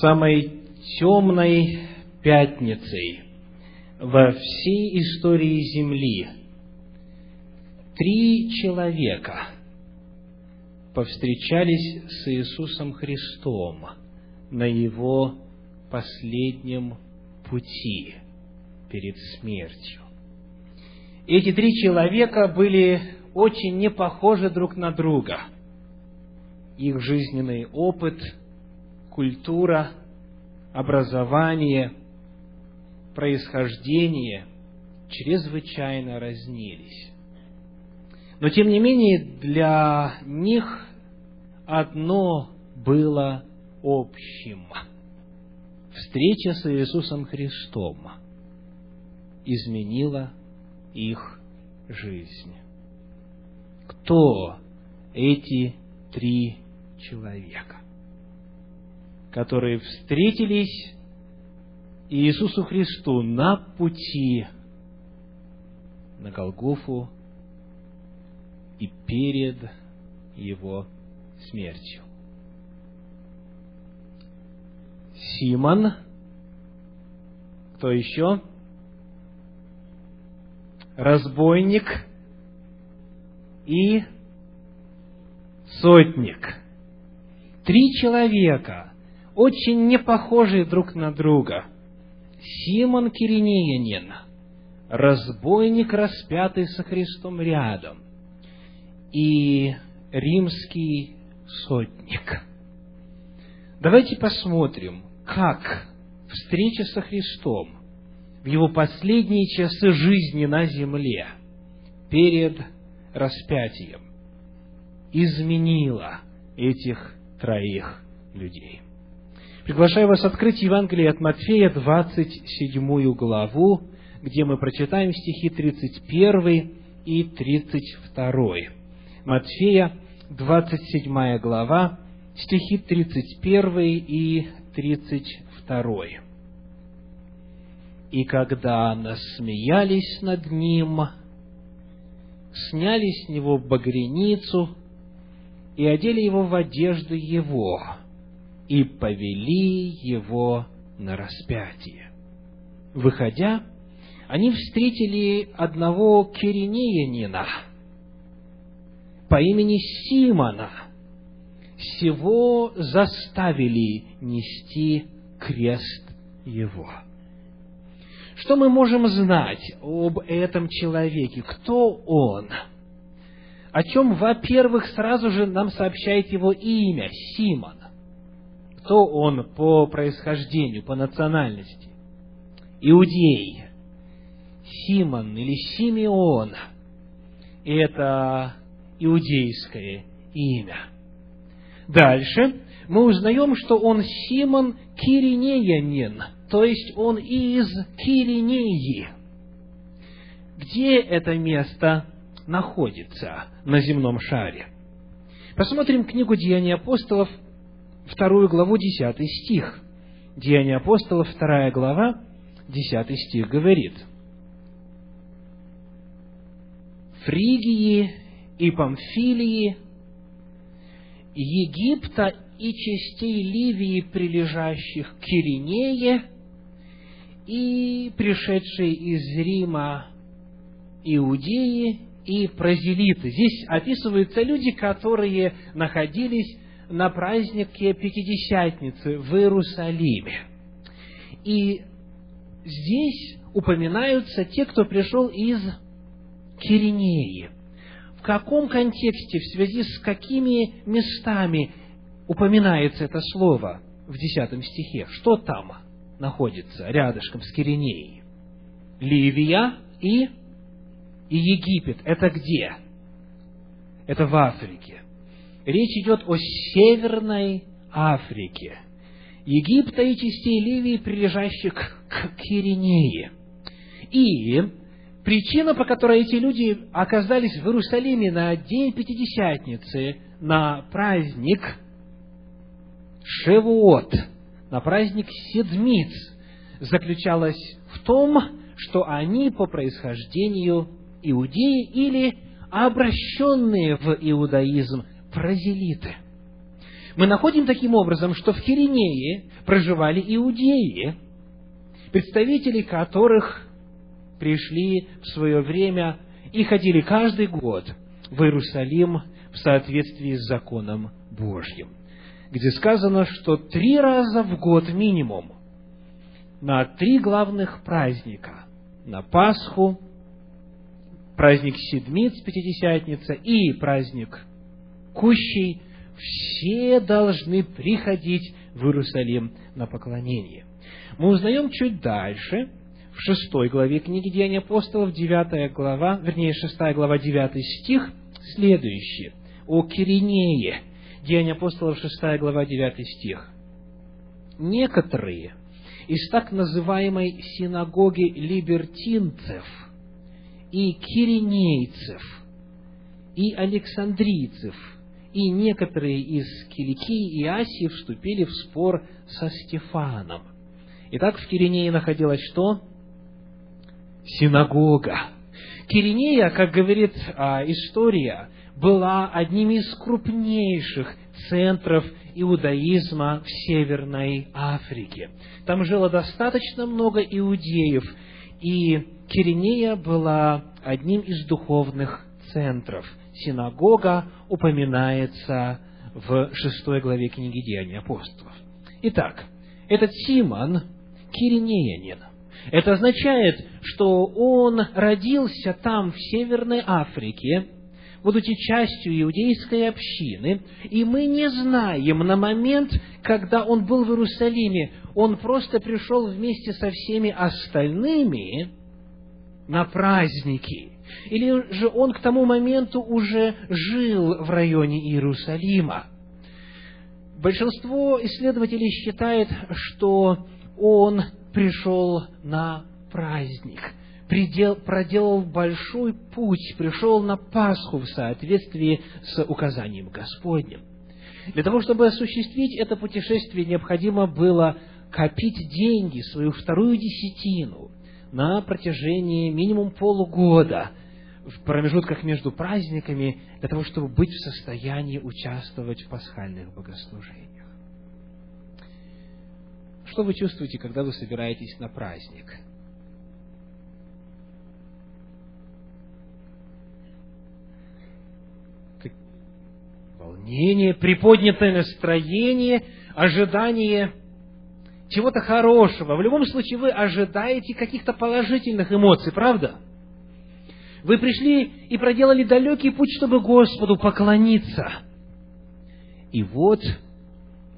самой темной пятницей во всей истории Земли три человека повстречались с Иисусом Христом на Его последнем пути перед смертью. Эти три человека были очень не похожи друг на друга. Их жизненный опыт, культура, образование, происхождение чрезвычайно разнились. Но, тем не менее, для них одно было общим. Встреча с Иисусом Христом изменила их жизнь. Кто эти три человека, которые встретились Иисусу Христу на пути на Голгофу и перед Его смертью? Симон, кто еще? разбойник и сотник. Три человека, очень не похожие друг на друга. Симон Киринеянин, разбойник, распятый со Христом рядом, и римский сотник. Давайте посмотрим, как встреча со Христом в его последние часы жизни на земле, перед распятием, изменила этих троих людей. Приглашаю вас открыть Евангелие от Матфея, 27 главу, где мы прочитаем стихи 31 и 32. Матфея, 27 глава, стихи 31 и 32. И когда насмеялись над ним, сняли с него багряницу и одели его в одежды его, и повели его на распятие. Выходя, они встретили одного киринеянина по имени Симона. Всего заставили нести крест его. Что мы можем знать об этом человеке? Кто он? О чем, во-первых, сразу же нам сообщает его имя – Симон. Кто он по происхождению, по национальности? Иудей. Симон или Симеон – это иудейское имя. Дальше мы узнаем, что он Симон Киринеянин – то есть он из Киринеи. Где это место находится на земном шаре? Посмотрим книгу Деяний апостолов, вторую главу, десятый стих. Деяния апостолов, вторая глава, десятый стих говорит. Фригии и Памфилии, Египта и частей Ливии, прилежащих к Киринее – и пришедшие из Рима иудеи и прозелиты. Здесь описываются люди, которые находились на празднике Пятидесятницы в Иерусалиме. И здесь упоминаются те, кто пришел из Киринеи. В каком контексте, в связи с какими местами упоминается это слово в десятом стихе? Что там? находится рядышком с Киринеей. Ливия и, и Египет. Это где? Это в Африке. Речь идет о Северной Африке. Египта и частей Ливии, прилежащих к Киринее. И причина, по которой эти люди оказались в Иерусалиме на день Пятидесятницы, на праздник Шевуот – на праздник Седмиц заключалась в том, что они по происхождению иудеи или обращенные в иудаизм прозелиты. Мы находим таким образом, что в Киринее проживали иудеи, представители которых пришли в свое время и ходили каждый год в Иерусалим в соответствии с законом Божьим, где сказано, что три раза в год минимум на три главных праздника, на Пасху, праздник Седмиц, Пятидесятница и праздник Кущей, все должны приходить в Иерусалим на поклонение. Мы узнаем чуть дальше, в шестой главе книги Деяний апостолов, девятая глава, вернее, шестая глава, девятый стих, следующее, о Киринее, Деяния апостолов, шестая глава, девятый стих. Некоторые из так называемой синагоги либертинцев и киринейцев и александрийцев и некоторые из Киликии и Асии вступили в спор со Стефаном. Итак, в Киринее находилась что? синагога. Киринея, как говорит а, история, была одним из крупнейших центров иудаизма в Северной Африке. Там жило достаточно много иудеев, и Киринея была одним из духовных центров. Синагога упоминается в шестой главе книги Деяний апостолов. Итак, этот Симон киринеянин. Это означает, что он родился там, в Северной Африке, будучи частью иудейской общины, и мы не знаем на момент, когда он был в Иерусалиме, он просто пришел вместе со всеми остальными на праздники, или же он к тому моменту уже жил в районе Иерусалима. Большинство исследователей считает, что он пришел на праздник, придел, проделал большой путь, пришел на Пасху в соответствии с указанием Господним. Для того, чтобы осуществить это путешествие, необходимо было копить деньги, свою вторую десятину, на протяжении минимум полугода, в промежутках между праздниками, для того, чтобы быть в состоянии участвовать в пасхальных богослужениях. Что вы чувствуете, когда вы собираетесь на праздник? Волнение, приподнятое настроение, ожидание чего-то хорошего. В любом случае вы ожидаете каких-то положительных эмоций, правда? Вы пришли и проделали далекий путь, чтобы Господу поклониться. И вот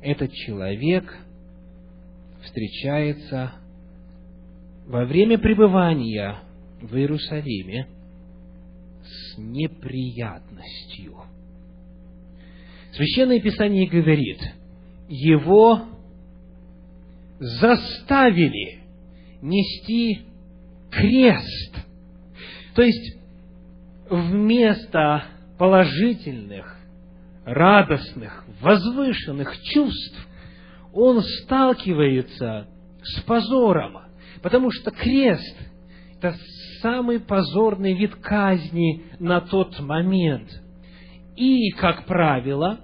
этот человек – встречается во время пребывания в Иерусалиме с неприятностью. Священное Писание говорит, его заставили нести крест. То есть, вместо положительных, радостных, возвышенных чувств, он сталкивается с позором, потому что крест – это самый позорный вид казни на тот момент. И, как правило,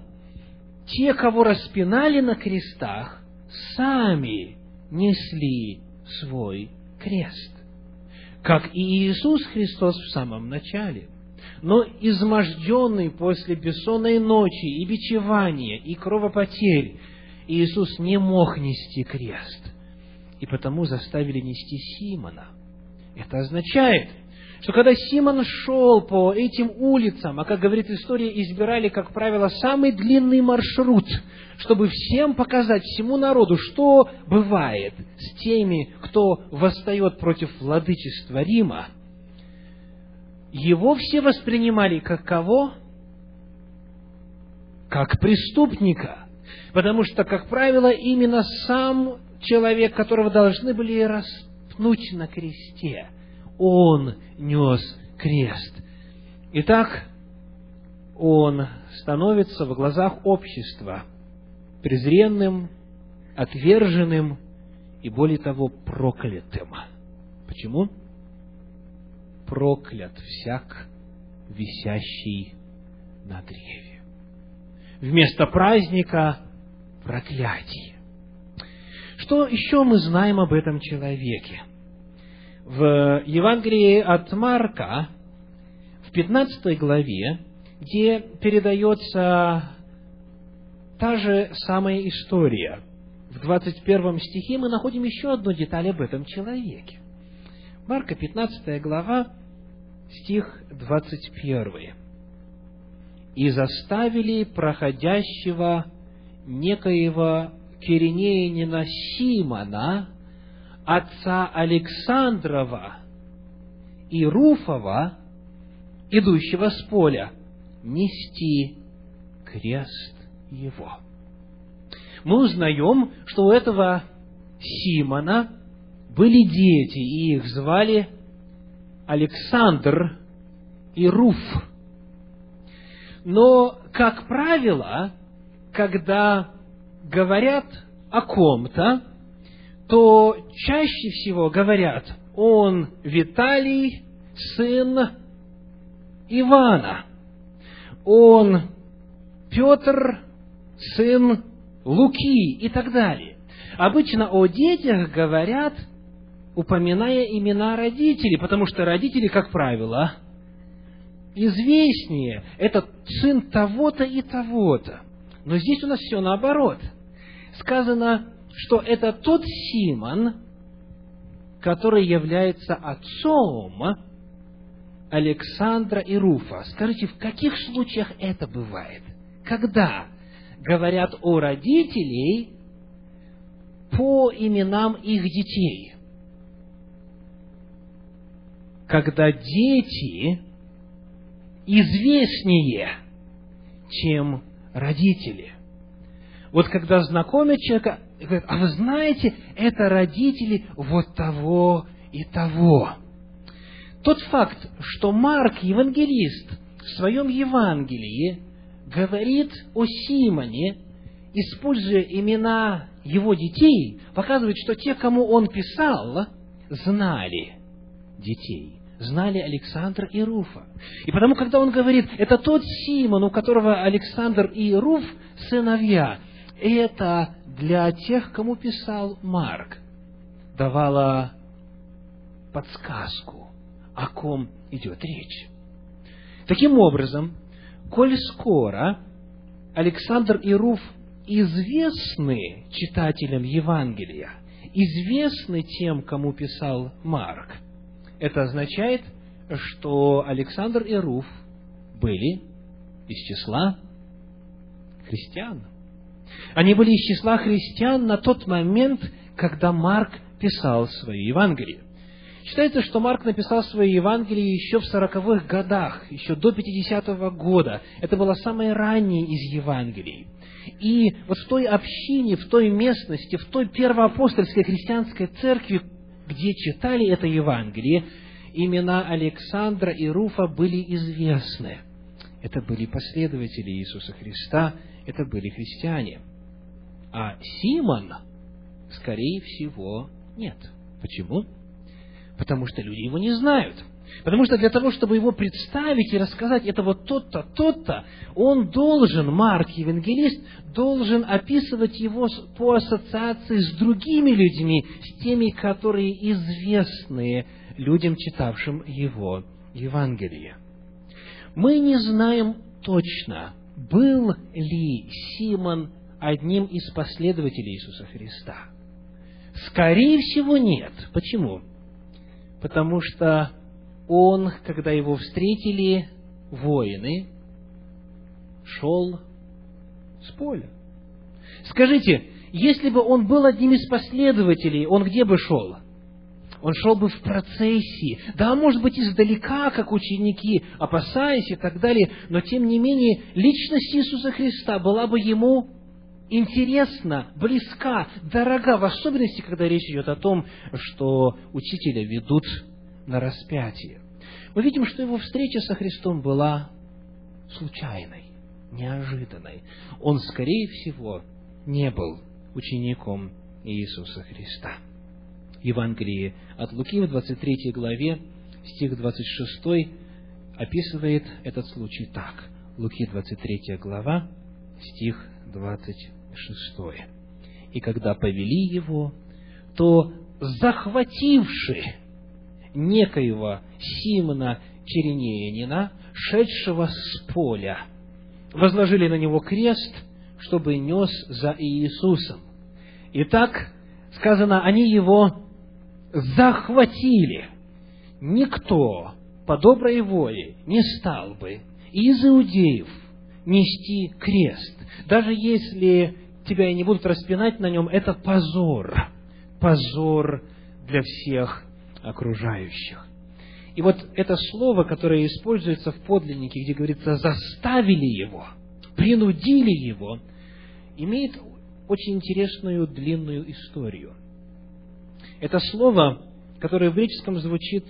те, кого распинали на крестах, сами несли свой крест, как и Иисус Христос в самом начале. Но изможденный после бессонной ночи и бичевания, и кровопотерь, Иисус не мог нести крест, и потому заставили нести Симона. Это означает, что когда Симон шел по этим улицам, а, как говорит история, избирали, как правило, самый длинный маршрут, чтобы всем показать, всему народу, что бывает с теми, кто восстает против владычества Рима, его все воспринимали как кого? Как преступника – Потому что, как правило, именно сам человек, которого должны были распнуть на кресте, он нес крест. Итак, он становится в глазах общества презренным, отверженным и, более того, проклятым. Почему? Проклят всяк, висящий на древе. Вместо праздника проклятии. Что еще мы знаем об этом человеке? В Евангелии от Марка, в 15 главе, где передается та же самая история. В 21 стихе мы находим еще одну деталь об этом человеке. Марка, 15 глава, стих 21. «И заставили проходящего некоего Киринеянина Симона, отца Александрова и Руфова, идущего с поля, нести крест его. Мы узнаем, что у этого Симона были дети, и их звали Александр и Руф. Но, как правило, когда говорят о ком-то, то чаще всего говорят, он Виталий, сын Ивана. Он Петр, сын Луки и так далее. Обычно о детях говорят, упоминая имена родителей, потому что родители, как правило, известнее. Это сын того-то и того-то. Но здесь у нас все наоборот. Сказано, что это тот Симон, который является отцом Александра и Руфа. Скажите, в каких случаях это бывает? Когда говорят о родителей по именам их детей? Когда дети известнее, чем родители. Вот когда знакомят человека, говорят, а вы знаете, это родители вот того и того. Тот факт, что Марк, евангелист, в своем Евангелии говорит о Симоне, используя имена его детей, показывает, что те, кому он писал, знали детей, знали Александра и Руфа. И потому, когда он говорит, это тот Симон, у которого Александр и Руф сыновья, это для тех, кому писал Марк, давало подсказку, о ком идет речь. Таким образом, коль скоро Александр и Руф известны читателям Евангелия, известны тем, кому писал Марк, это означает, что Александр и Руф были из числа христиан. Они были из числа христиан на тот момент, когда Марк писал свое Евангелие. Считается, что Марк написал свое Евангелие еще в сороковых годах, еще до 50-го года. Это было самое раннее из Евангелий. И вот в той общине, в той местности, в той первоапостольской христианской церкви, где читали это Евангелие, имена Александра и Руфа были известны. Это были последователи Иисуса Христа, это были христиане. А Симон, скорее всего, нет. Почему? Потому что люди его не знают. Потому что для того, чтобы его представить и рассказать, это вот тот-то, тот-то, он должен, Марк, евангелист, должен описывать его по ассоциации с другими людьми, с теми, которые известны людям, читавшим его Евангелие. Мы не знаем точно, был ли Симон одним из последователей Иисуса Христа. Скорее всего, нет. Почему? Потому что он, когда его встретили воины, шел с поля. Скажите, если бы он был одним из последователей, он где бы шел? Он шел бы в процессии. Да, может быть, издалека, как ученики, опасаясь и так далее, но тем не менее, личность Иисуса Христа была бы ему интересна, близка, дорога, в особенности, когда речь идет о том, что учителя ведут на распятие. Мы видим, что его встреча со Христом была случайной, неожиданной. Он, скорее всего, не был учеником Иисуса Христа. Евангелие от Луки в 23 главе, стих 26, описывает этот случай так. Луки 23 глава, стих 26. 6. «И когда повели его, то захвативши некоего Симона Черенеянина, шедшего с поля, возложили на него крест, чтобы нес за Иисусом. Итак, сказано, они его захватили. Никто по доброй воле не стал бы из иудеев нести крест. Даже если тебя и не будут распинать на нем, это позор. Позор для всех окружающих. И вот это слово, которое используется в подлиннике, где говорится «заставили его», «принудили его», имеет очень интересную длинную историю. Это слово, которое в греческом звучит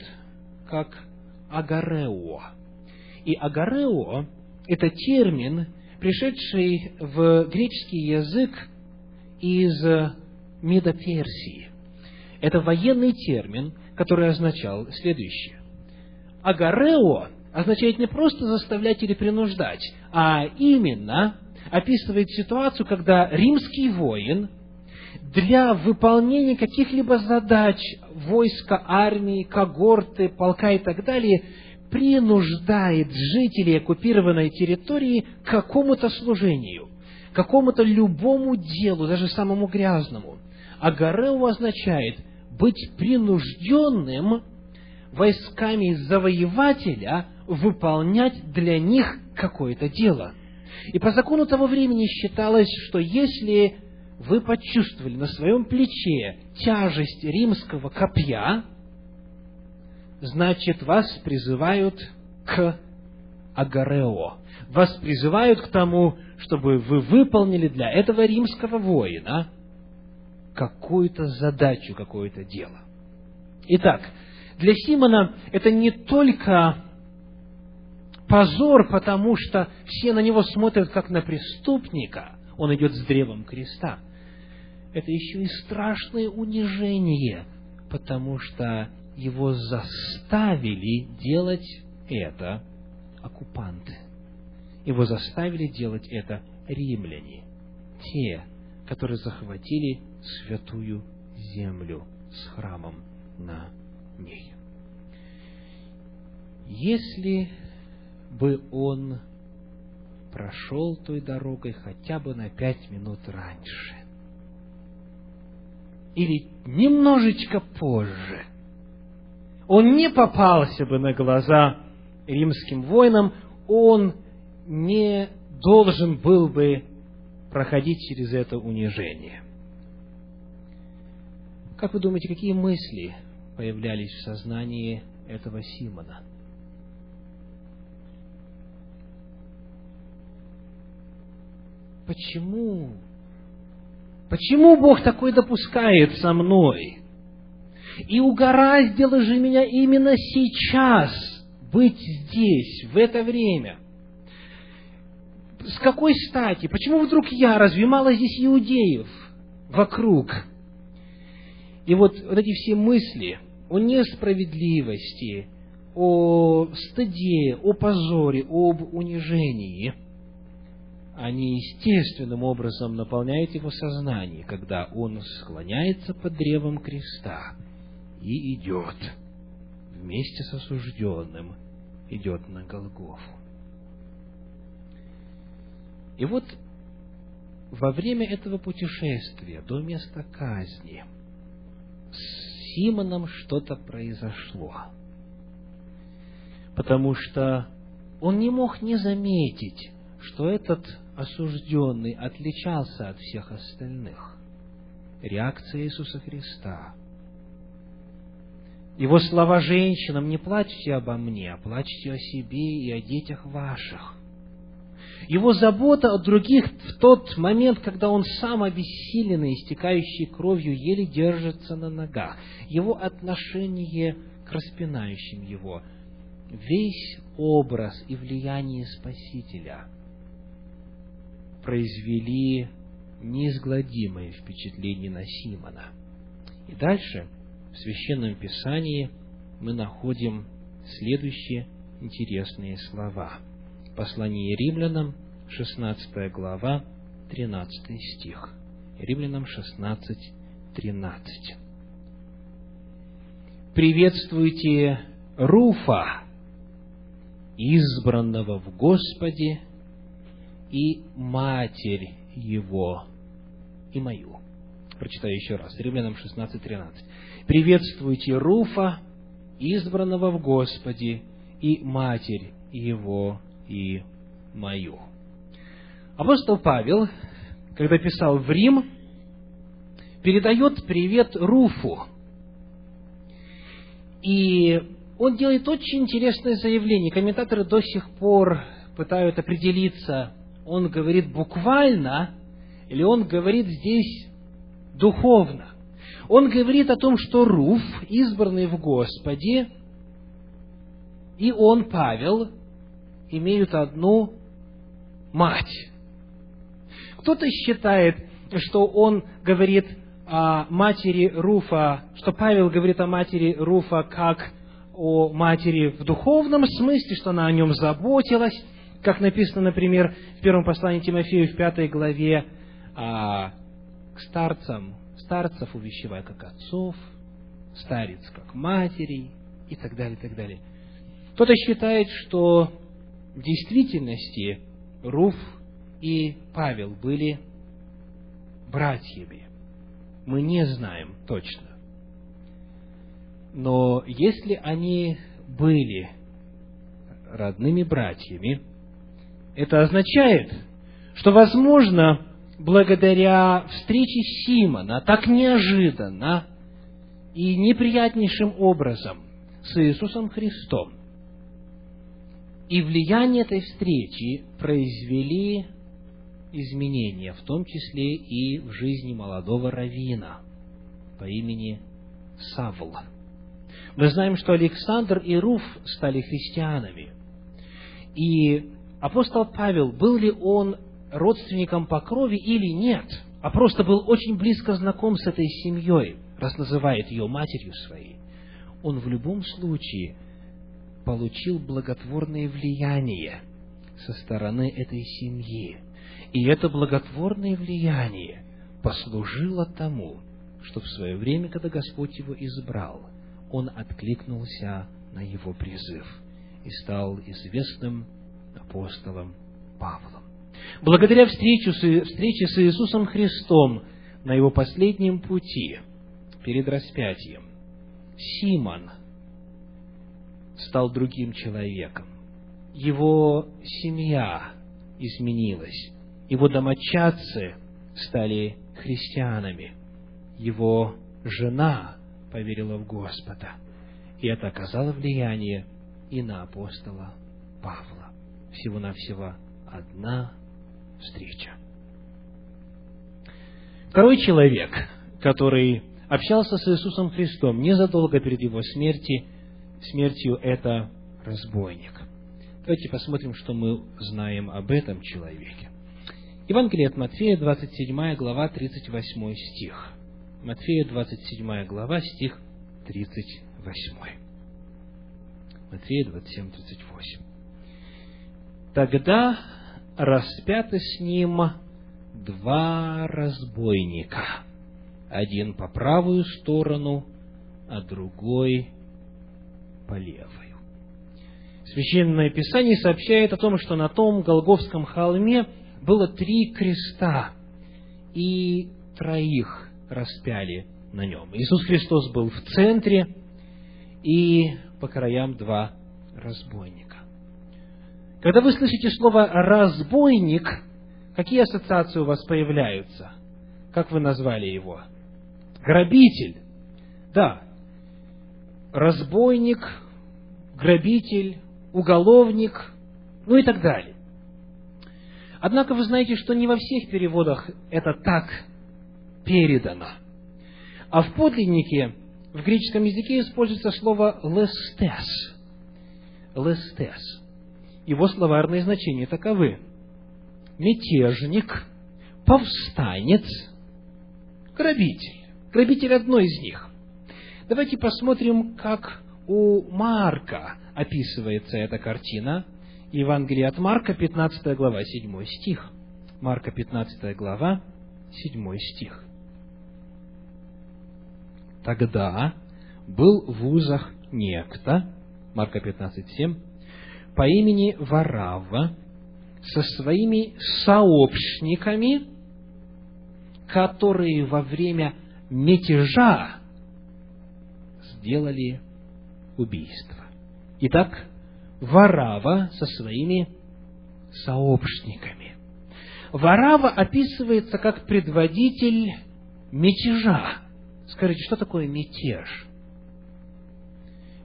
как «агарео». И «агарео» – это термин, пришедший в греческий язык из Медоперсии. Это военный термин, который означал следующее. Агарео означает не просто заставлять или принуждать, а именно описывает ситуацию, когда римский воин для выполнения каких-либо задач войска, армии, когорты, полка и так далее принуждает жителей оккупированной территории к какому-то служению, какому-то любому делу, даже самому грязному. Агарео означает быть принужденным войсками завоевателя выполнять для них какое-то дело. И по закону того времени считалось, что если вы почувствовали на своем плече тяжесть римского копья, значит, вас призывают к агарео. Вас призывают к тому, чтобы вы выполнили для этого римского воина какую-то задачу, какое-то дело. Итак, для Симона это не только позор, потому что все на него смотрят как на преступника, он идет с древом креста. Это еще и страшное унижение, потому что его заставили делать это оккупанты. Его заставили делать это римляне, те, которые захватили святую землю с храмом на ней. Если бы он прошел той дорогой хотя бы на пять минут раньше, или немножечко позже, он не попался бы на глаза римским воинам, он не должен был бы проходить через это унижение. Как вы думаете, какие мысли появлялись в сознании этого Симона? Почему? Почему Бог такой допускает со мной? И угораздило же меня именно сейчас быть здесь, в это время. С какой стати? Почему вдруг я? Разве мало здесь иудеев вокруг? И вот, вот эти все мысли о несправедливости, о стыде, о позоре, об унижении, они естественным образом наполняют его сознание, когда он склоняется под древом креста и идет вместе с осужденным, идет на Голгофу. И вот во время этого путешествия до места казни – с Симоном что-то произошло. Потому что он не мог не заметить, что этот осужденный отличался от всех остальных. Реакция Иисуса Христа. Его слова женщинам «Не плачьте обо мне, а плачьте о себе и о детях ваших». Его забота о других в тот момент, когда он сам обессиленный, истекающий кровью, еле держится на ногах. Его отношение к распинающим его. Весь образ и влияние Спасителя произвели неизгладимое впечатление на Симона. И дальше в Священном Писании мы находим следующие интересные слова – Послание римлянам, 16 глава, 13 стих. Римлянам 16, 13. Приветствуйте Руфа, избранного в Господе, и матерь его, и мою. Прочитаю еще раз. Римлянам 16, 13. Приветствуйте Руфа, избранного в Господе, и матерь его, и мою. Апостол Павел, когда писал в Рим, передает привет Руфу. И он делает очень интересное заявление. Комментаторы до сих пор пытаются определиться, он говорит буквально, или он говорит здесь духовно. Он говорит о том, что Руф, избранный в Господе, и он, Павел, имеют одну мать. Кто-то считает, что он говорит о матери Руфа, что Павел говорит о матери Руфа как о матери в духовном смысле, что она о нем заботилась, как написано, например, в первом послании Тимофею в пятой главе, а, к старцам, старцев увещевай как отцов, старец как матери и так далее, и так далее. Кто-то считает, что в действительности Руф и Павел были братьями. Мы не знаем точно. Но если они были родными братьями, это означает, что, возможно, благодаря встрече Симона так неожиданно и неприятнейшим образом с Иисусом Христом, и влияние этой встречи произвели изменения, в том числе и в жизни молодого равина по имени Савл. Мы знаем, что Александр и Руф стали христианами. И апостол Павел, был ли он родственником по крови или нет, а просто был очень близко знаком с этой семьей, раз называет ее матерью своей, он в любом случае – получил благотворное влияние со стороны этой семьи. И это благотворное влияние послужило тому, что в свое время, когда Господь его избрал, он откликнулся на его призыв и стал известным апостолом Павлом. Благодаря встрече с, Иисусом Христом на его последнем пути, перед распятием, Симон – стал другим человеком. Его семья изменилась. Его домочадцы стали христианами. Его жена поверила в Господа. И это оказало влияние и на апостола Павла. Всего-навсего одна встреча. Второй человек, который общался с Иисусом Христом незадолго перед его смертью, смертью это разбойник. Давайте посмотрим, что мы знаем об этом человеке. Евангелие от Матфея, 27 глава, 38 стих. Матфея, 27 глава, стих 38. Матфея 27, 38. Тогда распяты с ним два разбойника, один по правую сторону, а другой по левую. Священное Писание сообщает о том, что на том Голговском холме было три креста, и троих распяли на нем. Иисус Христос был в центре, и по краям два разбойника. Когда вы слышите слово «разбойник», какие ассоциации у вас появляются? Как вы назвали его? Грабитель. Да, разбойник, грабитель, уголовник, ну и так далее. Однако вы знаете, что не во всех переводах это так передано. А в подлиннике, в греческом языке используется слово «лестес». «Лестес». Его словарные значения таковы. Мятежник, повстанец, грабитель. Грабитель одной из них. Давайте посмотрим, как у Марка описывается эта картина. Евангелие от Марка, 15 глава, 7 стих. Марка 15 глава, 7 стих. Тогда был в узах некто, Марка 15, 7, по имени Варава, со своими сообщниками, которые во время мятежа сделали убийство. Итак, Варава со своими сообщниками. Варава описывается как предводитель мятежа. Скажите, что такое мятеж?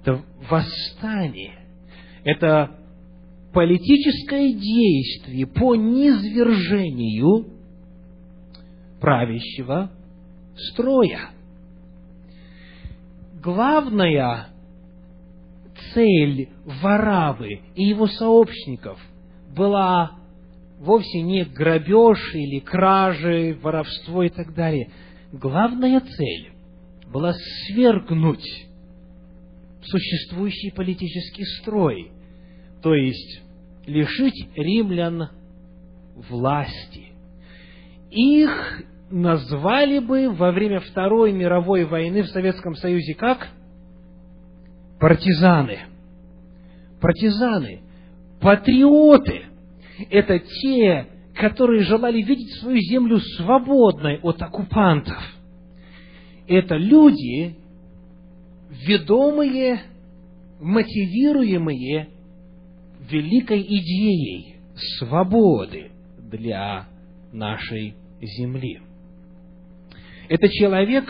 Это восстание. Это политическое действие по низвержению правящего строя. Главная цель Варавы и его сообщников была вовсе не грабеж или кражи, воровство и так далее. Главная цель была свергнуть существующий политический строй, то есть лишить римлян власти. Их назвали бы во время Второй мировой войны в Советском Союзе как? Партизаны. Партизаны. Патриоты. Это те, которые желали видеть свою землю свободной от оккупантов. Это люди, ведомые, мотивируемые великой идеей свободы для нашей земли. Это человек,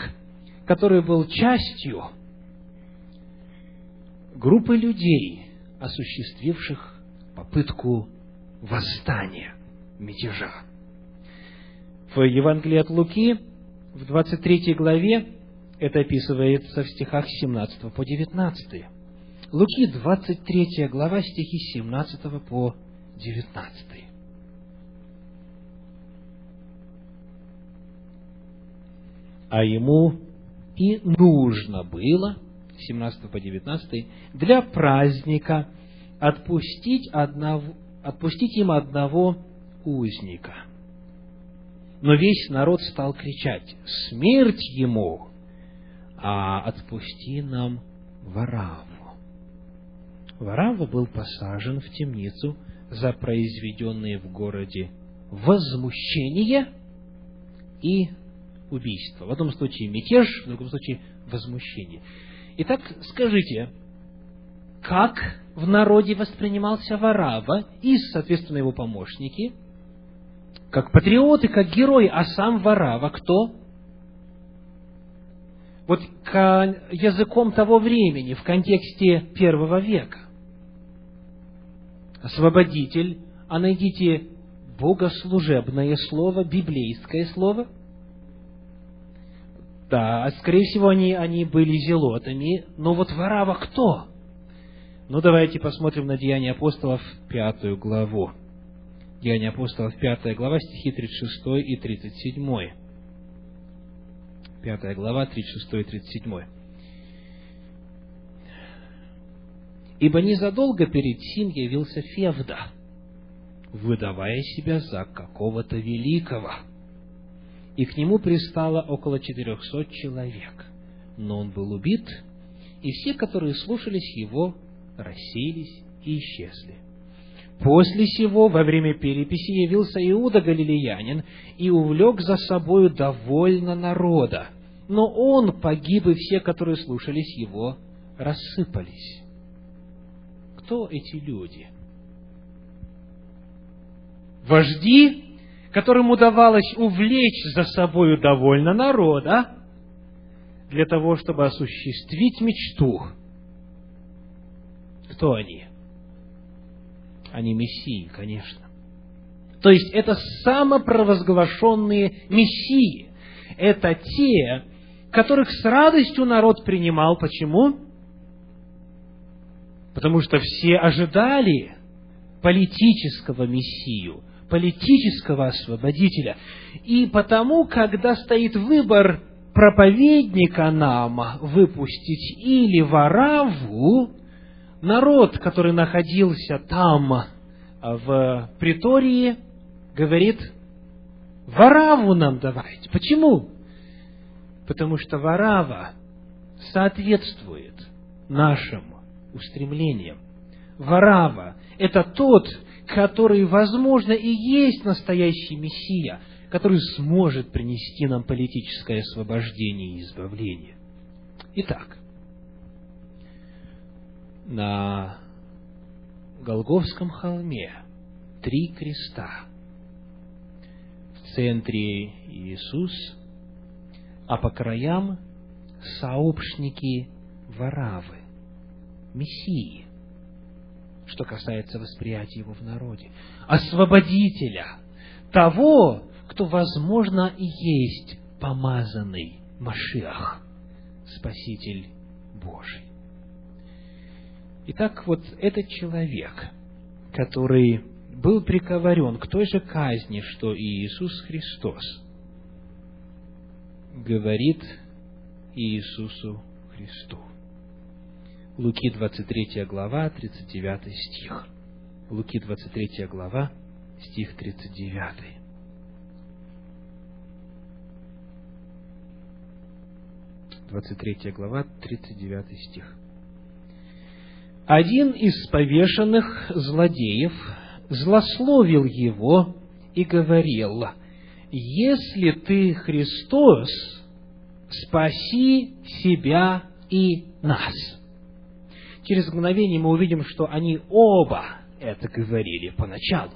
который был частью группы людей, осуществивших попытку восстания, мятежа. В Евангелии от Луки, в 23 главе, это описывается в стихах 17 по 19. Луки, 23 глава, стихи 17 по 19. А ему и нужно было, 17 по 19, для праздника отпустить, одного, отпустить им одного узника. Но весь народ стал кричать, смерть ему, а отпусти нам Вараву. Варава был посажен в темницу за произведенные в городе возмущение и убийство. В одном случае мятеж, в другом случае возмущение. Итак, скажите, как в народе воспринимался Варава и, соответственно, его помощники? Как патриоты, как герои, а сам Варава кто? вот языком того времени, в контексте первого века. Освободитель, а найдите богослужебное слово, библейское слово. Да, скорее всего, они, они были зелотами, но вот Варава кто? Ну, давайте посмотрим на Деяния апостолов, пятую главу. Деяния апостолов, пятая глава, стихи 36 и 37. 5 глава, 36 и 37. «Ибо незадолго перед сим явился Февда, выдавая себя за какого-то великого, и к нему пристало около четырехсот человек. Но он был убит, и все, которые слушались его, рассеялись и исчезли. После сего, во время переписи, явился Иуда Галилеянин и увлек за собою довольно народа. Но он погиб, и все, которые слушались его, рассыпались. Кто эти люди? Вожди, которым удавалось увлечь за собою довольно народа, для того, чтобы осуществить мечту. Кто они? Они мессии, конечно. То есть это самопровозглашенные мессии. Это те, которых с радостью народ принимал. Почему? Потому что все ожидали политического мессию, политического освободителя. И потому, когда стоит выбор проповедника нам выпустить или Вараву, народ, который находился там, в притории, говорит, Вараву нам давайте. Почему? Потому что Варава соответствует нашим устремлениям. Варава – это тот, который, возможно, и есть настоящий Мессия, который сможет принести нам политическое освобождение и избавление. Итак, на Голговском холме три креста. В центре Иисус, а по краям сообщники Варавы, Мессии, что касается восприятия его в народе, освободителя, того, кто, возможно, и есть помазанный Машиах, Спаситель Божий. Итак, вот этот человек, который был приговорен к той же казни, что и Иисус Христос, говорит Иисусу Христу. Луки 23 глава, 39 стих. Луки 23 глава, стих 39. Двадцать третья глава, тридцать девятый стих. Один из повешенных злодеев злословил его и говорил, «Если ты Христос, спаси себя и нас». Через мгновение мы увидим, что они оба это говорили поначалу.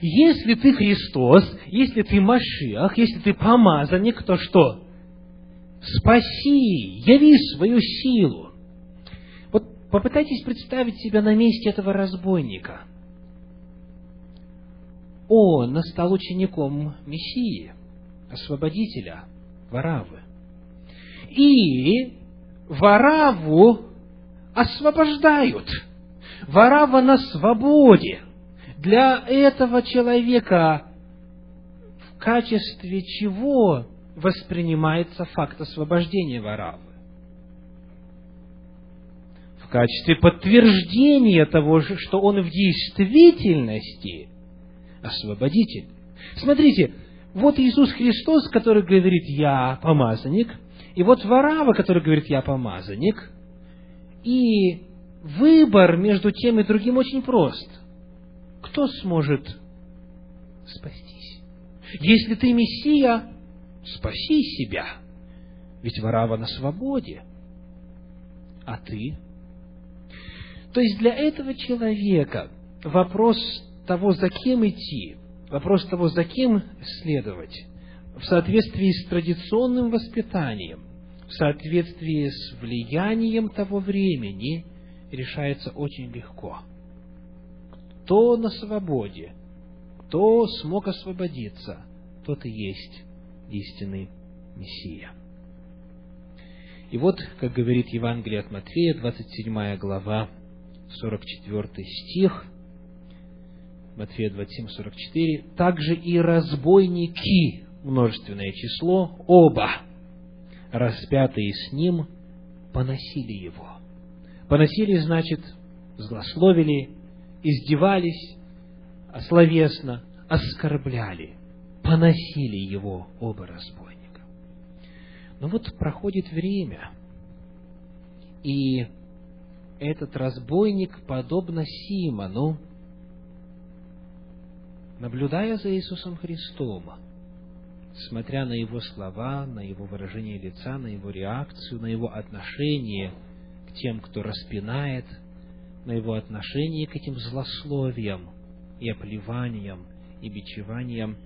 Если ты Христос, если ты Машиах, если ты помазанник, то что? Спаси, яви свою силу. Вот попытайтесь представить себя на месте этого разбойника. Он стал учеником Мессии, освободителя, Варавы. И Вараву освобождают. Варава на свободе. Для этого человека в качестве чего воспринимается факт освобождения Варавы? В качестве подтверждения того, что он в действительности освободитель. Смотрите, вот Иисус Христос, который говорит «Я помазанник», и вот Варава, который говорит «Я помазанник», и выбор между тем и другим очень прост. Кто сможет спастись? Если ты Мессия, спаси себя. Ведь Варава на свободе. А ты? То есть для этого человека вопрос того, за кем идти, вопрос того, за кем следовать, в соответствии с традиционным воспитанием, в соответствии с влиянием того времени решается очень легко. Кто на свободе, кто смог освободиться, тот и есть истинный Мессия. И вот, как говорит Евангелие от Матфея, 27 глава, 44 стих, Матфея 27, 44, также и разбойники, множественное число, оба – распятые с ним, поносили его. Поносили, значит, злословили, издевались, словесно оскорбляли, поносили его оба разбойника. Но вот проходит время, и этот разбойник, подобно Симону, наблюдая за Иисусом Христом, смотря на его слова, на его выражение лица, на его реакцию, на его отношение к тем, кто распинает, на его отношение к этим злословиям и оплеваниям и бичеваниям,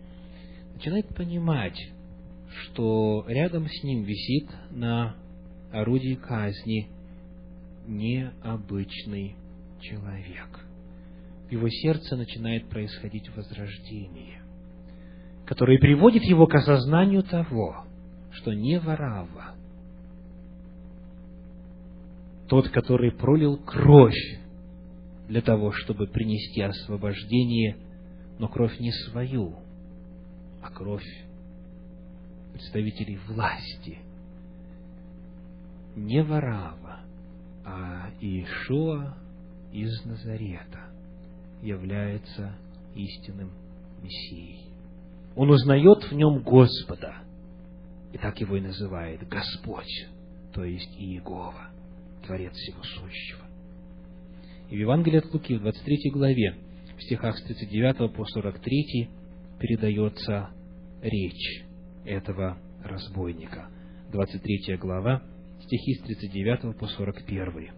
начинает понимать, что рядом с ним висит на орудии казни необычный человек. В его сердце начинает происходить возрождение который приводит его к осознанию того, что не Варава, тот, который пролил кровь для того, чтобы принести освобождение, но кровь не свою, а кровь представителей власти. Не Варава, а Иешуа из Назарета является истинным Мессией. Он узнает в нем Господа. И так его и называет Господь, то есть Иегова, Творец всего сущего. И в Евангелии от Луки, в 23 главе, в стихах с 39 по 43, передается речь этого разбойника. 23 глава, стихи с 39 по 41.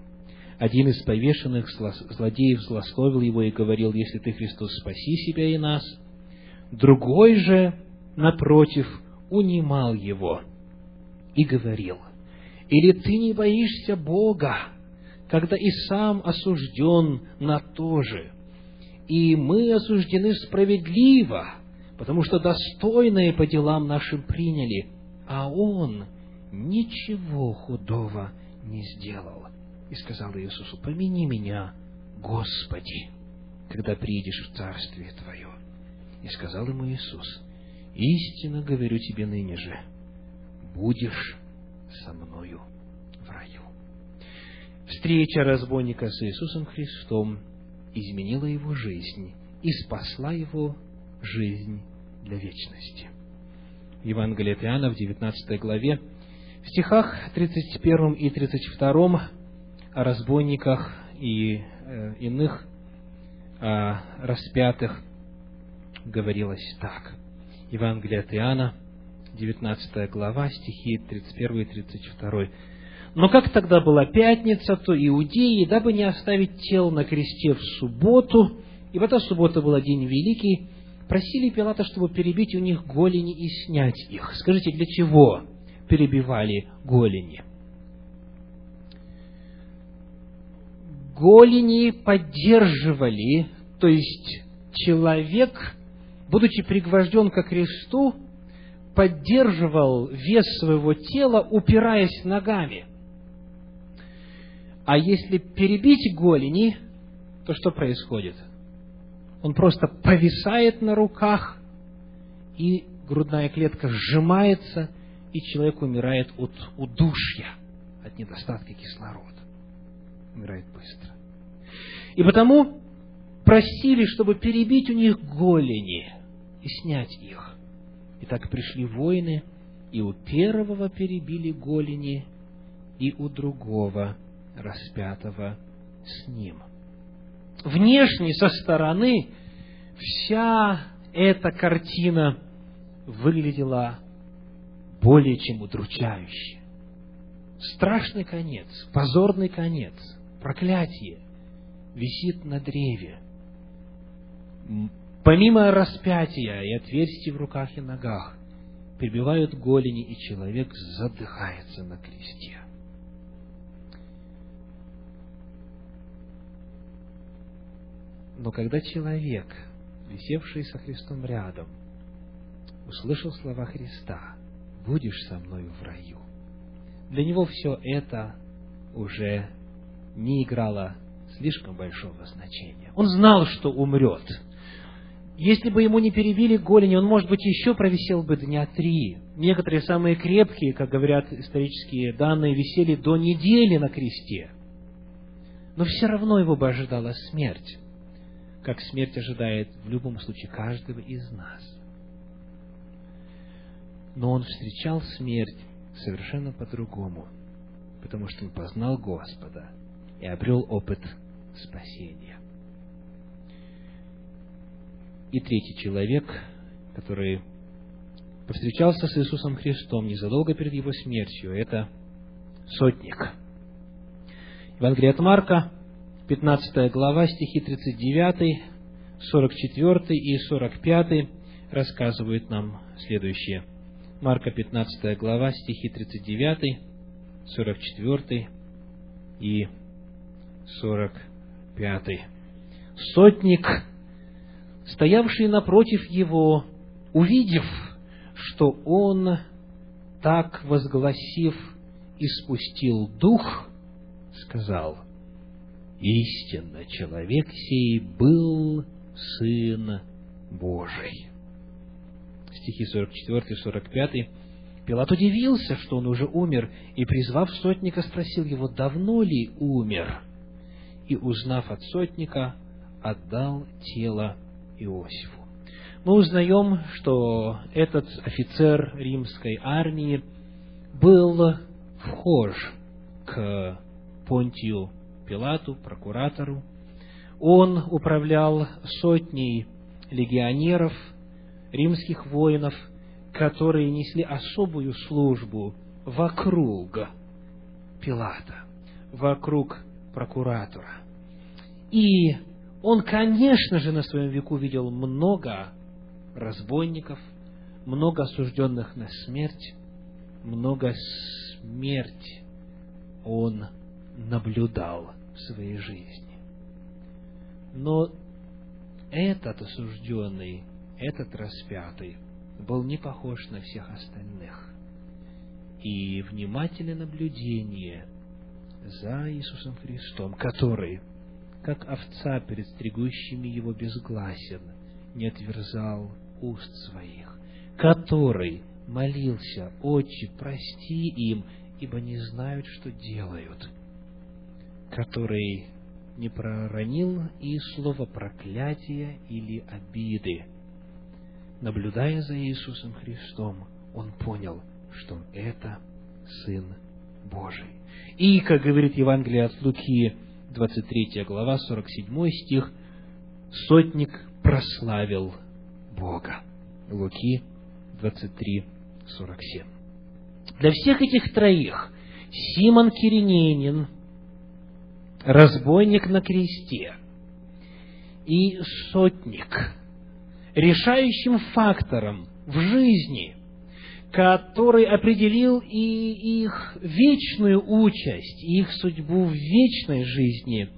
Один из повешенных злодеев злословил его и говорил, «Если ты, Христос, спаси себя и нас». Другой же, напротив, унимал его и говорил, «Или ты не боишься Бога, когда и сам осужден на то же? И мы осуждены справедливо, потому что достойное по делам нашим приняли, а он ничего худого не сделал. И сказал Иисусу, помяни меня, Господи, когда приедешь в Царствие Твое. И сказал ему Иисус, истинно говорю тебе ныне же, будешь со мною в раю. Встреча разбойника с Иисусом Христом изменила его жизнь и спасла его жизнь для вечности. Евангелие от Иоанна в 19 главе в стихах 31 и 32 о разбойниках и э, иных э, распятых говорилось так. Евангелие от Иоанна, 19 глава, стихи 31 и 32. Но как тогда была пятница, то иудеи, дабы не оставить тел на кресте в субботу, ибо та суббота была день великий, просили Пилата, чтобы перебить у них голени и снять их. Скажите, для чего? перебивали голени. Голени поддерживали, то есть человек, будучи пригвожден ко кресту, поддерживал вес своего тела, упираясь ногами. А если перебить голени, то что происходит? Он просто повисает на руках, и грудная клетка сжимается, и человек умирает от удушья, от недостатка кислорода. Умирает быстро. И потому просили, чтобы перебить у них голени и снять их. И так пришли воины, и у первого перебили голени, и у другого распятого с ним. Внешне, со стороны, вся эта картина выглядела более чем удручающе. Страшный конец, позорный конец, проклятие висит на древе. Помимо распятия и отверстий в руках и ногах, прибивают голени, и человек задыхается на кресте. Но когда человек, висевший со Христом рядом, услышал слова Христа, будешь со мной в раю. Для него все это уже не играло слишком большого значения. Он знал, что умрет. Если бы ему не перебили голени, он, может быть, еще провисел бы дня три. Некоторые самые крепкие, как говорят исторические данные, висели до недели на кресте. Но все равно его бы ожидала смерть, как смерть ожидает в любом случае каждого из нас но он встречал смерть совершенно по-другому, потому что он познал Господа и обрел опыт спасения. И третий человек, который повстречался с Иисусом Христом незадолго перед его смертью, это сотник. Евангелие от Марка, 15 глава, стихи 39, 44 и 45 рассказывают нам следующее. Марка 15 глава, стихи 39, 44 и 45. Сотник, стоявший напротив его, увидев, что он, так возгласив, испустил дух, сказал, «Истинно человек сей был Сын Божий» стихи 44 и 45, Пилат удивился, что он уже умер, и, призвав сотника, спросил его, давно ли умер? И, узнав от сотника, отдал тело Иосифу. мы узнаем, что этот офицер римской армии был вхож к Понтию Пилату, прокуратору. Он управлял сотней легионеров, римских воинов, которые несли особую службу вокруг Пилата, вокруг прокуратора. И он, конечно же, на своем веку видел много разбойников, много осужденных на смерть, много смерть он наблюдал в своей жизни. Но этот осужденный, этот распятый был не похож на всех остальных. И внимательное наблюдение за Иисусом Христом, который, как овца перед стригущими его безгласен, не отверзал уст своих, который молился, «Отче, прости им, ибо не знают, что делают», который не проронил и слова проклятия или обиды. Наблюдая за Иисусом Христом, он понял, что это Сын Божий. И, как говорит Евангелие от Луки, 23 глава, 47 стих, сотник прославил Бога. Луки 23, 47. Для всех этих троих Симон Кириненин – разбойник на кресте и сотник, решающим фактором в жизни, который определил и их вечную участь, их судьбу в вечной жизни,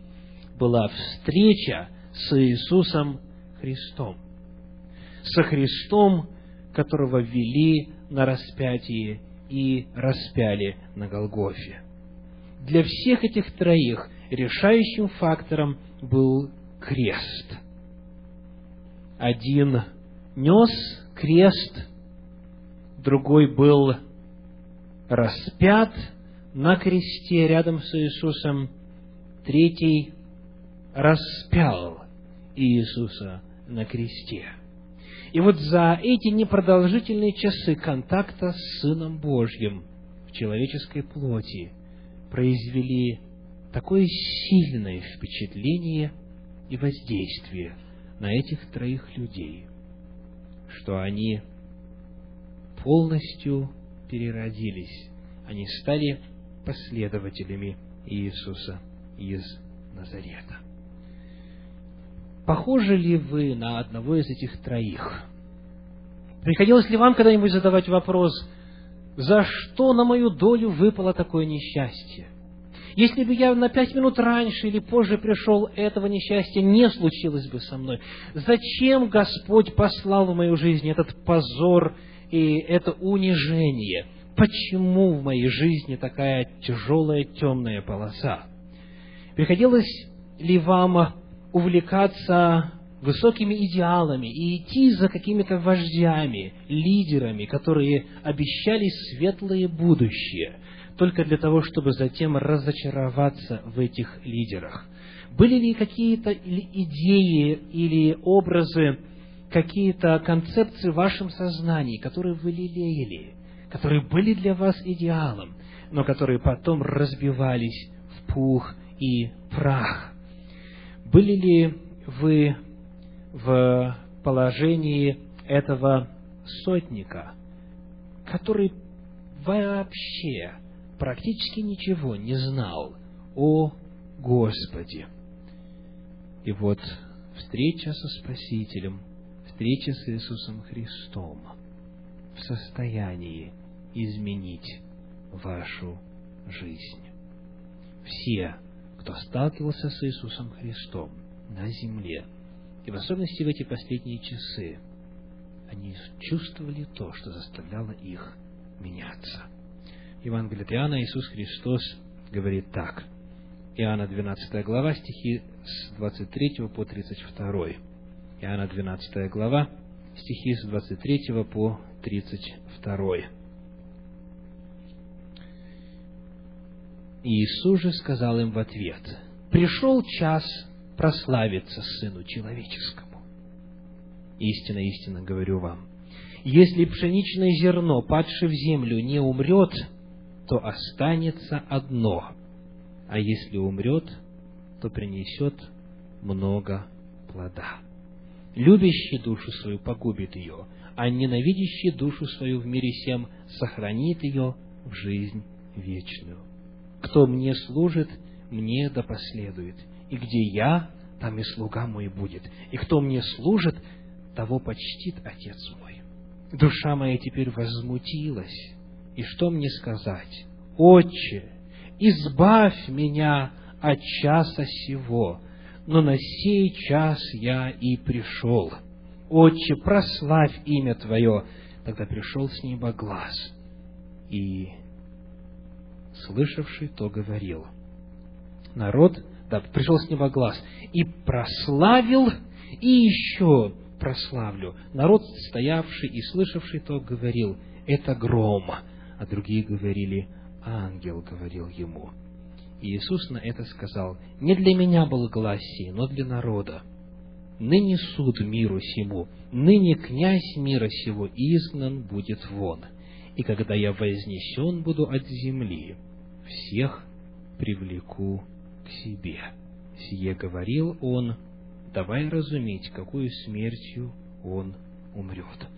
была встреча с Иисусом Христом. Со Христом, которого вели на распятие и распяли на Голгофе. Для всех этих троих решающим фактором был крест. Один нес крест, другой был распят на кресте рядом с Иисусом, третий распял Иисуса на кресте. И вот за эти непродолжительные часы контакта с Сыном Божьим в человеческой плоти произвели такое сильное впечатление и воздействие на этих троих людей, что они полностью переродились, они стали последователями Иисуса из Назарета. Похожи ли вы на одного из этих троих? Приходилось ли вам когда-нибудь задавать вопрос, за что на мою долю выпало такое несчастье? Если бы я на пять минут раньше или позже пришел, этого несчастья не случилось бы со мной. Зачем Господь послал в мою жизнь этот позор и это унижение? Почему в моей жизни такая тяжелая темная полоса? Приходилось ли вам увлекаться высокими идеалами и идти за какими-то вождями, лидерами, которые обещали светлое будущее, только для того, чтобы затем разочароваться в этих лидерах? Были ли какие-то идеи или образы, какие-то концепции в вашем сознании, которые вы лелеяли, которые были для вас идеалом, но которые потом разбивались в пух и прах? Были ли вы в положении этого сотника, который вообще практически ничего не знал о Господе. И вот встреча со Спасителем, встреча с Иисусом Христом в состоянии изменить вашу жизнь. Все, кто сталкивался с Иисусом Христом на земле, и в особенности в эти последние часы, они чувствовали то, что заставляло их меняться. Евангелие от Иоанна Иисус Христос говорит так. Иоанна 12 глава, стихи с 23 по 32. Иоанна 12 глава, стихи с 23 по 32. Иисус же сказал им в ответ, «Пришел час прославиться Сыну Человеческому. Истинно, истинно говорю вам, если пшеничное зерно, падшее в землю, не умрет, то останется одно, а если умрет, то принесет много плода. Любящий душу свою погубит ее, а ненавидящий душу свою в мире всем сохранит ее в жизнь вечную. Кто мне служит, мне да последует, и где я, там и слуга мой будет, и кто мне служит, того почтит Отец мой. Душа моя теперь возмутилась, и что мне сказать? Отче, избавь меня от часа сего, но на сей час я и пришел. Отче, прославь имя Твое. Тогда пришел с неба глаз, и слышавший то говорил. Народ, да, пришел с неба глаз, и прославил, и еще прославлю. Народ, стоявший и слышавший то, говорил, это гром, а другие говорили, ангел говорил ему. Иисус на это сказал, не для меня сей, но для народа. Ныне суд миру сему, ныне князь мира сего изгнан будет вон. И когда я вознесен буду от земли, всех привлеку к себе. Сие говорил он, давай разуметь, какую смертью он умрет.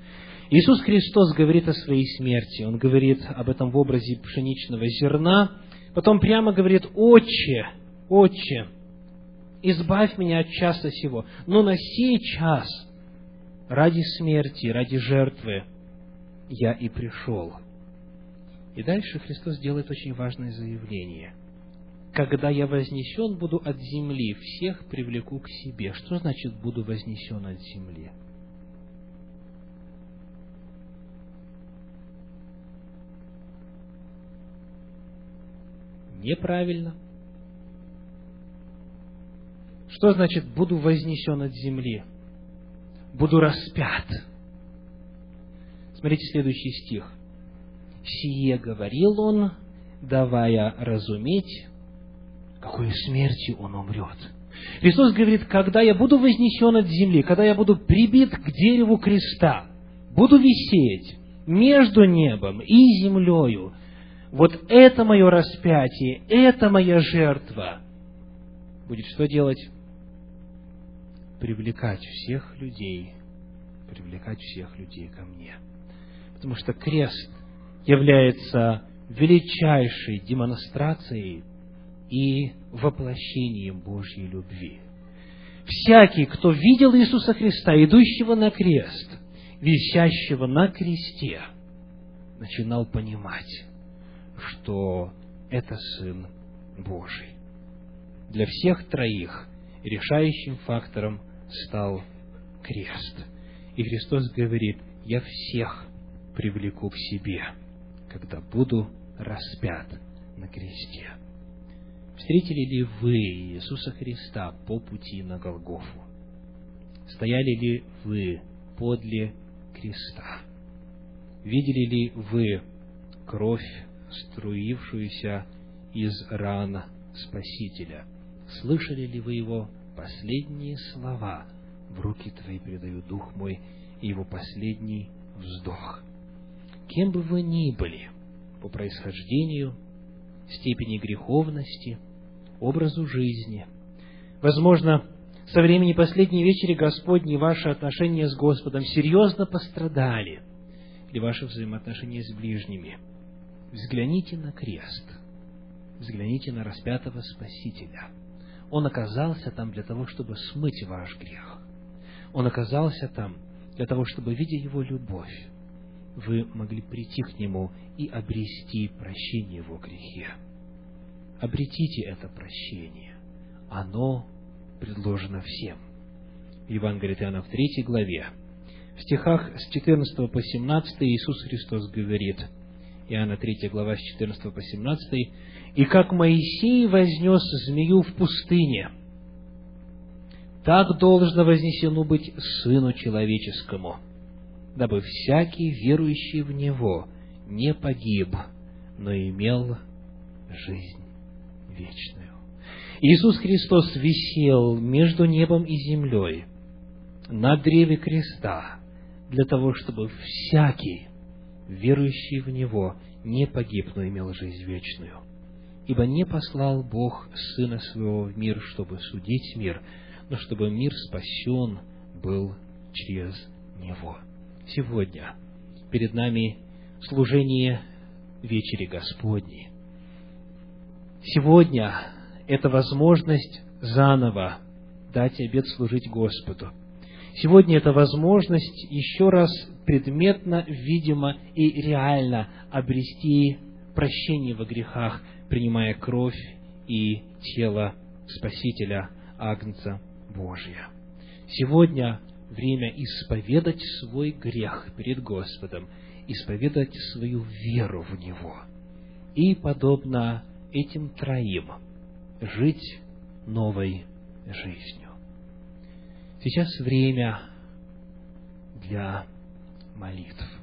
Иисус Христос говорит о своей смерти. Он говорит об этом в образе пшеничного зерна. Потом прямо говорит, «Отче, Отче, избавь меня от часа сего, но на сей час, ради смерти, ради жертвы, я и пришел». И дальше Христос делает очень важное заявление. «Когда я вознесен буду от земли, всех привлеку к себе». Что значит «буду вознесен от земли»? Неправильно. Что значит «буду вознесен от земли»? Буду распят. Смотрите следующий стих. «Сие говорил он, давая разуметь, какой смертью он умрет». Христос говорит, когда я буду вознесен от земли, когда я буду прибит к дереву креста, буду висеть между небом и землею, вот это мое распятие, это моя жертва, будет что делать? Привлекать всех людей, привлекать всех людей ко мне. Потому что крест является величайшей демонстрацией и воплощением Божьей любви. Всякий, кто видел Иисуса Христа, идущего на крест, висящего на кресте, начинал понимать, что это Сын Божий. Для всех троих решающим фактором стал крест. И Христос говорит, я всех привлеку к себе, когда буду распят на кресте. Встретили ли вы Иисуса Христа по пути на Голгофу? Стояли ли вы подле креста? Видели ли вы кровь струившуюся из ран Спасителя. Слышали ли вы его последние слова? В руки твои предаю дух мой и его последний вздох. Кем бы вы ни были по происхождению, степени греховности, образу жизни, возможно, со времени последней вечери Господней ваши отношения с Господом серьезно пострадали, или ваши взаимоотношения с ближними – Взгляните на крест, взгляните на распятого Спасителя. Он оказался там для того, чтобы смыть ваш грех. Он оказался там для того, чтобы, видя Его любовь, вы могли прийти к Нему и обрести прощение Его грехе. Обретите это прощение. Оно предложено всем. В Евангелии от Иоанна в третьей главе, в стихах с 14 по 17 Иисус Христос говорит – Иоанна 3 глава с 14 по 17, «И как Моисей вознес змею в пустыне, так должно вознесено быть Сыну Человеческому, дабы всякий, верующий в Него, не погиб, но имел жизнь вечную». Иисус Христос висел между небом и землей, на древе креста, для того, чтобы всякий, верующий в Него, не погиб, но имел жизнь вечную. Ибо не послал Бог Сына Своего в мир, чтобы судить мир, но чтобы мир спасен был через Него. Сегодня перед нами служение вечери Господней. Сегодня это возможность заново дать обед служить Господу. Сегодня это возможность еще раз предметно, видимо и реально обрести прощение во грехах, принимая кровь и тело Спасителя Агнца Божия. Сегодня время исповедать свой грех перед Господом, исповедать свою веру в Него. И, подобно этим троим, жить новой жизнью. Сейчас время для молитв.